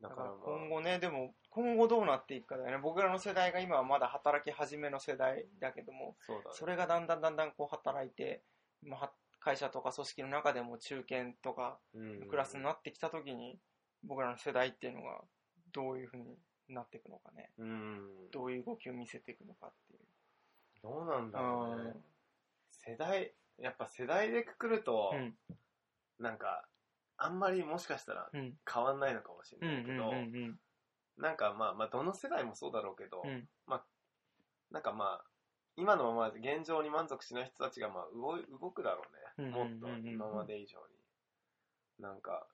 だから今後ね、でも今後どうなっていくかだよね。僕らの世代が今はまだ働き始めの世代だけども、あそねそれがだんだんだんだんこう働いて、まあ、は会社とか組織の中でも中堅とかうんクラスになってきた時に、僕らの世代っていうのがどういうふうになっていくのかね。うん。どういう動きを見せていくのかっていう。どうなんだろうね。世代、やっぱ世代でくくると、うん。なんか、あんまりもしかしたらうん。変わんないのかもしうん。うん。れないけど、うん。なんかまあ、まあ、どの世代もそうだろうけど、うん。なんかまあ、今のまま現状に満足しない人たちがまあ動い動くだろうね。うんもっとうんうんうん今まで以上に。なんか、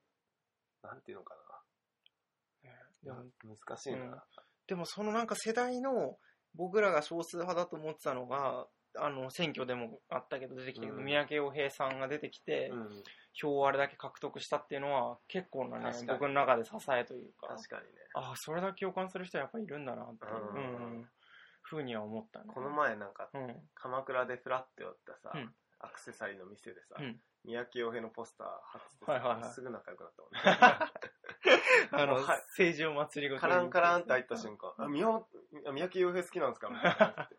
なんていうのかな。でも難しいな。うんでもそのなんか世代の僕らが少数派だと思ってたのが、あの選挙でもあったけど出てきたけど、うん三宅洋平さんが出てきて、うん、票をあれだけ獲得したっていうのは結構なね僕の中で支えというか。確かにね。ああそれだけ共感する人はやっぱいるんだなって。いう、うんうん。ふうには思ったね。この前なんか、うん。鎌倉でフラッて寄ったさ、うん。アクセサリーの店でさ、うん。三宅洋平のポスター貼っててさ、はいはいはい。すぐ仲良くなったもんね。あの、はい。政治を祭りごとに。カランカランって入った瞬間、あ、三宅洋平好きなんですかみたいな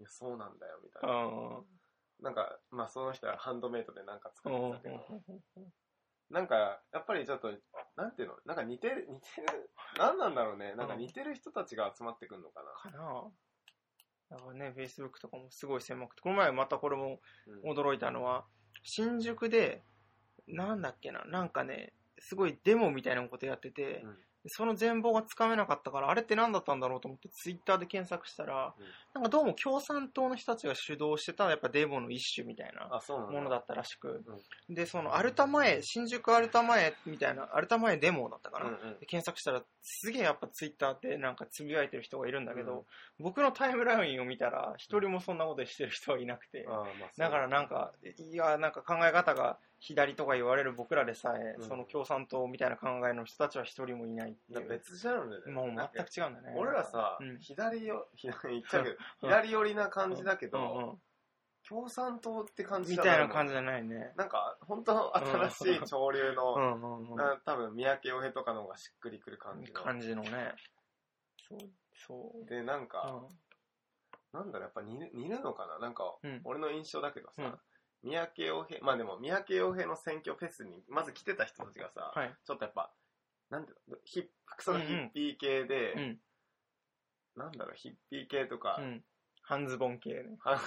いや、そうなんだよ、みたいな。うんなんか、まあその人はハンドメイドでなんか作うんってたけど、なんか、やっぱりちょっと、なんていうのなんか似てる、似てる、なんなんだろうね。なんか似てる人たちが集まってくるのかな。かな。だからね、Facebook とかもすごい狭くて、この前またこれもうん。驚いたのは、新宿で、なんだっけな、なんかね、すごいデモみたいなことやってて、うんその全貌がつかめなかったから、あれって何だったんだろうと思って、ツイッターで検索したら、うん。なんかどうも共産党の人たちが主導してた、やっぱデモの一種みたいな。ものだったらしく、で、そのアルタ前、新宿アルタ前みたいな、アルタ前デモだったかな。うんうん。で検索したら、すげえやっぱツイッターってなんかつぶやいてる人がいるんだけど、うん。僕のタイムラインを見たら、一人もそんなことしてる人はいなくて、だからなんか、いや、なんか考え方が左とか言われる僕らでさえ、うんその共産党みたいな考えの人たちは一人もいないっていう。別ジャンルで、もうなんか全く違うんだね。俺らさ、うん左よ、左 言っちゃうけど、左寄りな感じだけど、うんうん共産党って感じみじゃたいな感じじ。じゃないね。なんか、本当新しい潮流うの、んうんうん。な多分三宅洋平とかの方がしっくりくる感じの。感じのね。そう、そう。で、なんか、うんなんだろう、やっぱ似る似るのかななんか、うん俺の印象だけどさ、うん三宅洋平、まあでも三宅洋平の選挙フェスに、まず来てた人たちがさ、はい。ちょっとやっぱ、なんていうの、ヒッ服装がヒッピー系で、うん。なんだろう、ヒッピー系とか、うん。半ズボン系ね。ハンン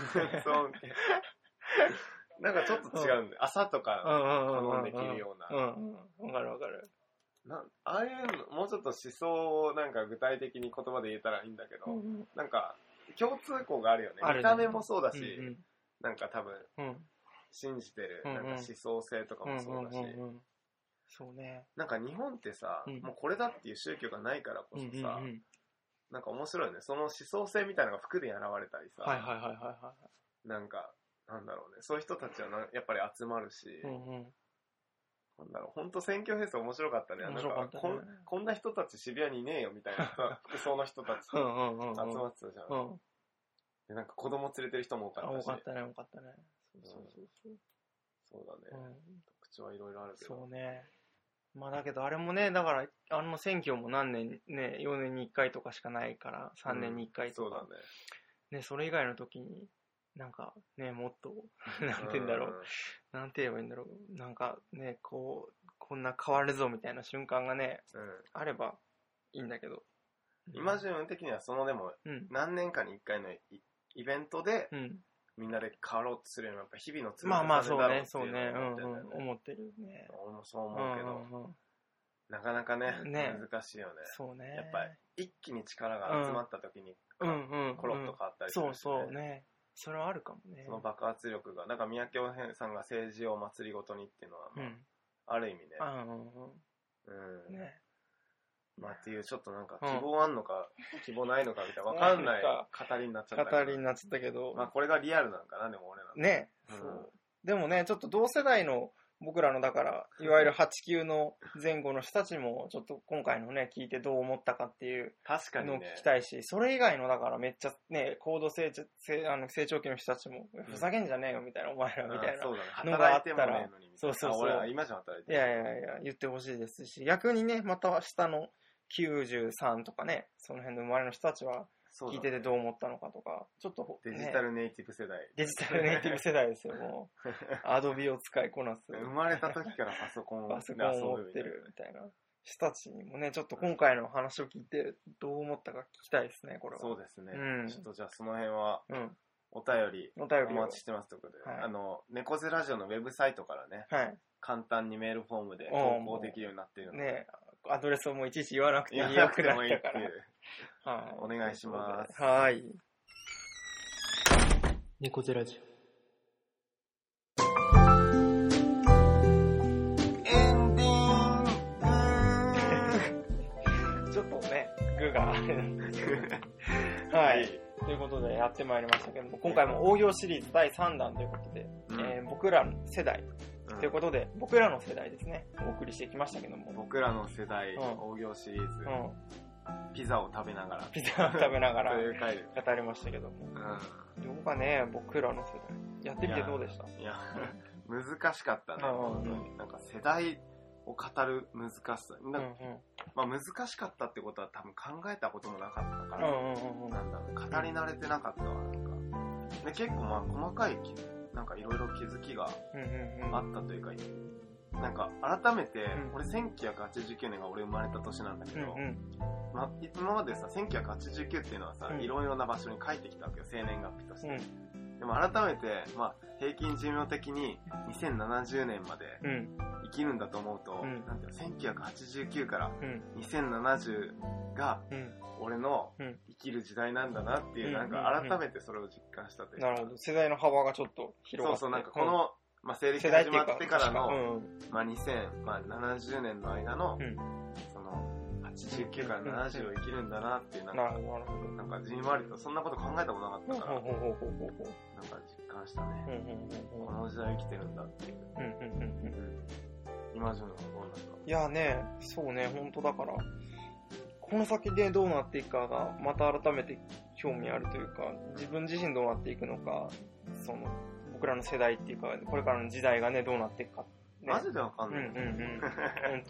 系。なんかちょっと違うんで、朝とか、うんうんうんうん。好んで着るようなうんうん。わかるわかる。なんああいうの、もうちょっと思想をなんか具体的に言葉で言えたらいいんだけど、うんなんか共通項があるよね。あるね見た目もそうだし、うんなんか多分うん。信じてる、うんうんなんか思想性とかうんもそうだし、うんうんうん。そうね。なんか日本ってさ、うんもうこれだっていう宗教がないからこうんそさ、うんうん。なんか面白いよね。その思想性みたいなのが服で現れたりさ、はいはいはいはいはなんか、なんだろうね。そういう人たちはなやっぱり集まるし、い。うんうん。なんだろう、本当選挙フェス面白かったね。なんかこん、こんな人たち渋谷にいねえよみたいなさ 服装の人たち集うんうんうんうん。まってたじゃん。うん。で、なんか子供連れてる人も多かあ、ったし。多かったね、多かったね。そうそうそうそう。だね。うん特徴はいろいろあるけど。そうね。まあだけどあれもね、だから、あの選挙も何年、ね、4年に1回とかしかないから、3年に1回とか。そうだね。ね、それ以外の時に、なんかね、もっと、なんて言うんだろう、なんて言えばいいんだろう、なんかね、こう、こんな変わるぞみたいな瞬間がね、うん。うん。あればいいんだけど。今自分的にはそのでも、うん。何年かに一回のイイベントで、うん。みんなで変わろうとするような、やっぱ日々の積みまあまあ、重ねだろうそうね、そうね、うんうん、思ってるね。俺もそううん思うけど、うんうんなかなかね、ね難しいよね。そうね。やっぱり、一気に力が集まった時に。コロッと変わったりすそうるし、ねそうね。それはあるかもね。その爆発力が、なんか三宅洋平さんが政治を祭りごとにっていうのは、まあうん。ある意味ね、うんうん。ね。まあっていう、ちょっとなんかうん希望あんのか、希望ないのかみたいな、わかんない 語りになっちゃった。語りになっちゃったけど。まあこれがリアルなんかな、でも俺らの。ね、うんそう。でもね、ちょっと同世代の僕らの、だから、いわゆる8級の前後の人たちも、ちょっと今回のね、聞いてどう思ったかっていうのを確かにね聞き。たいし、それ以外の、だからめっちゃね、高度成長成あの成長期の人たちも、ふざけんじゃねえよみたいな、お前らみたいな。うんそうだね。のがあったら。そうそうそう今じゃ働いていやいやいや、言ってほしいですし、逆にね、また下の93とかね、その辺の生まれの人たちは、聞いててどう思ったのかとか、ちょっと、デねジタルネイティブ世代。デジタルネイティブ世代ですよ、もう。アドビを使いこなす。生まれた時からパソコンパソコンを持ってるみたいな人たちにもね、ちょっと今回の話を聞いてどう思ったか聞きたいですね、これは。そうですね。うんちょっとじゃあその辺はうん。お便りお待ちしてますということで、はいあの、猫背ラジオのウェブサイトからね、はい。簡単にメールフォームで投稿できるようになっているので、ねアドレスをもういちいち言わなくていいよくなったから。はい。お願いしますはい。猫背ラジエンディンオ。ちょっとね、グがあれなんですけど。はい。ということでやってまいりましたけども、今回も応用シリーズ第3弾ということで、うんえー僕らの世代うん。ということで、僕らの世代ですね、お送りしてきましたけども、僕らの世代、うん。大行シリーズ、うん、ピザを食べながら、ピザを食べながらという回で、語りましたけども、うどうかね、僕らの世代、やってみてどうでした？ん。いや、難しかったね、本当に。なんか世代を語る難しさ。なうんうん。まあ難しかったってことは多分考えたこともなかったから、うんうんうんうん。なんだろう、語り慣れてなかったわ、なんか。で、結構まあ細かいき、なんかいろいろ気づきが。あったというか、なんか改めて、うん俺1989年が俺生まれた年なんだけど。まあ、今までさ、1989っていうのはさ、うんいろいろな場所に帰ってきたわけよ、生年月日として。うんでも改めて、まあ、平均寿命的に2070年までうん。生きるんだと思うと、うんなんていうの、1989からうん。2070がうん。俺のうん生きる時代なんだなっていう、うんなんか改めてそれを実感したというかなるほど。世代の幅がちょっと広がって。そうそう、なんかこの、まあ、西暦始まってからの、うん。まあ、2000、まあ、70年の間の、うんその、89から70を生きるんだなっていう、なんか、なんかじんわりと、そんなこと考えたことなかったから。なんか実感したね。この時代を生きてるんだっていう。今順のどうなんだいやね、そうね、本当だから、この先でどうなっていくかが、また改めて興味あるというか、自分自身どうなっていくのか、その、僕らの世代っていうか、これからの時代がね、どうなっていくか、ね。マジでわかんない。うんうんうん。本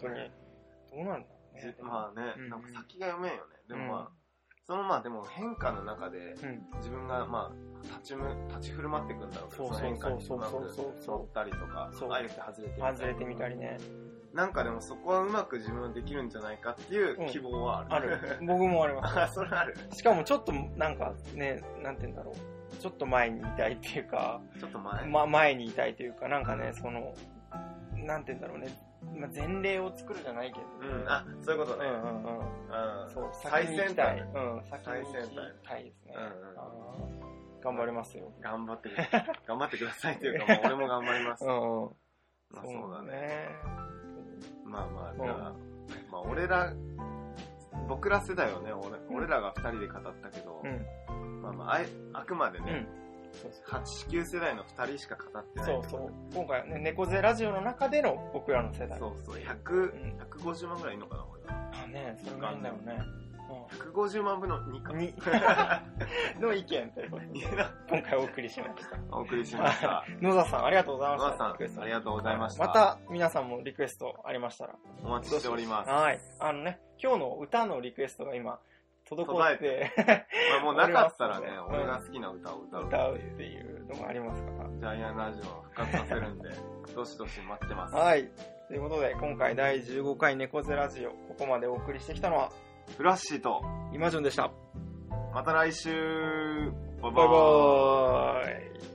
当に。どうなんだろうねじ。まあねうん、なんか先が読めんよね。でもまあ、そのまあでも変化の中で、うん。自分がまあ、立ちむ、立ち振る舞っていくんだろうけど、そうそうの変化にそうそううまくそうそう乗ったりとかそう、あえて外れてみたり外れてみたりね。なんかでもそこはうまく自分はできるんじゃないかっていう希望はあある。る。僕もあります。あ、それある。しかもちょっと、なんかね、なんて言うんだろう。ちょっと前にいたいっていうか、ちょっと前？ま、前にいたいというか、なんかね、その、なんて言うんだろうね。まあ、前例を作るじゃないけど。うん、あ、そういうことね。うんうんうん。うん。そう、最先に行き先端。たいうん、先に行き最先端たいですね。うんうんあー頑張りますよ。頑張ってください。頑張ってくださいっていうか、もう俺も頑張ります。うん。まあそうだね。。まあまあ、じゃあ、まあ俺ら、僕ら世代をね、俺俺らが二人で語ったけどう、ん。まあまあ、あえあくまでね、うん。そうそう8、9世代の二人しか語ってない。そうそう。今回はね、猫背ラジオの中での僕らの世代。そうそう、う100、ん150万ぐらいいんのかな、俺は。あ、ね、それがいいんだよね。150万分の2か。うん。に、の意見ということで、今回お送りしました。お送りしました。野田さん、ありがとうございました。野田さんありがとうございましたまた、皆さんもリクエストありましたら。お待ちしております。はい。あのね、今日の歌のリクエストが今、滞って、ま あ、もうなかったらね、うん俺が好きな歌を歌うって歌うっいう。ていうのがありますから。ジャイアンラジオを復活させるんで、どしどし待ってます。はい。ということで、今回第15回猫背ラジオ、ここまでお送りしてきたのは、フラッシーと、今順でした。また来週バイババイバーイ。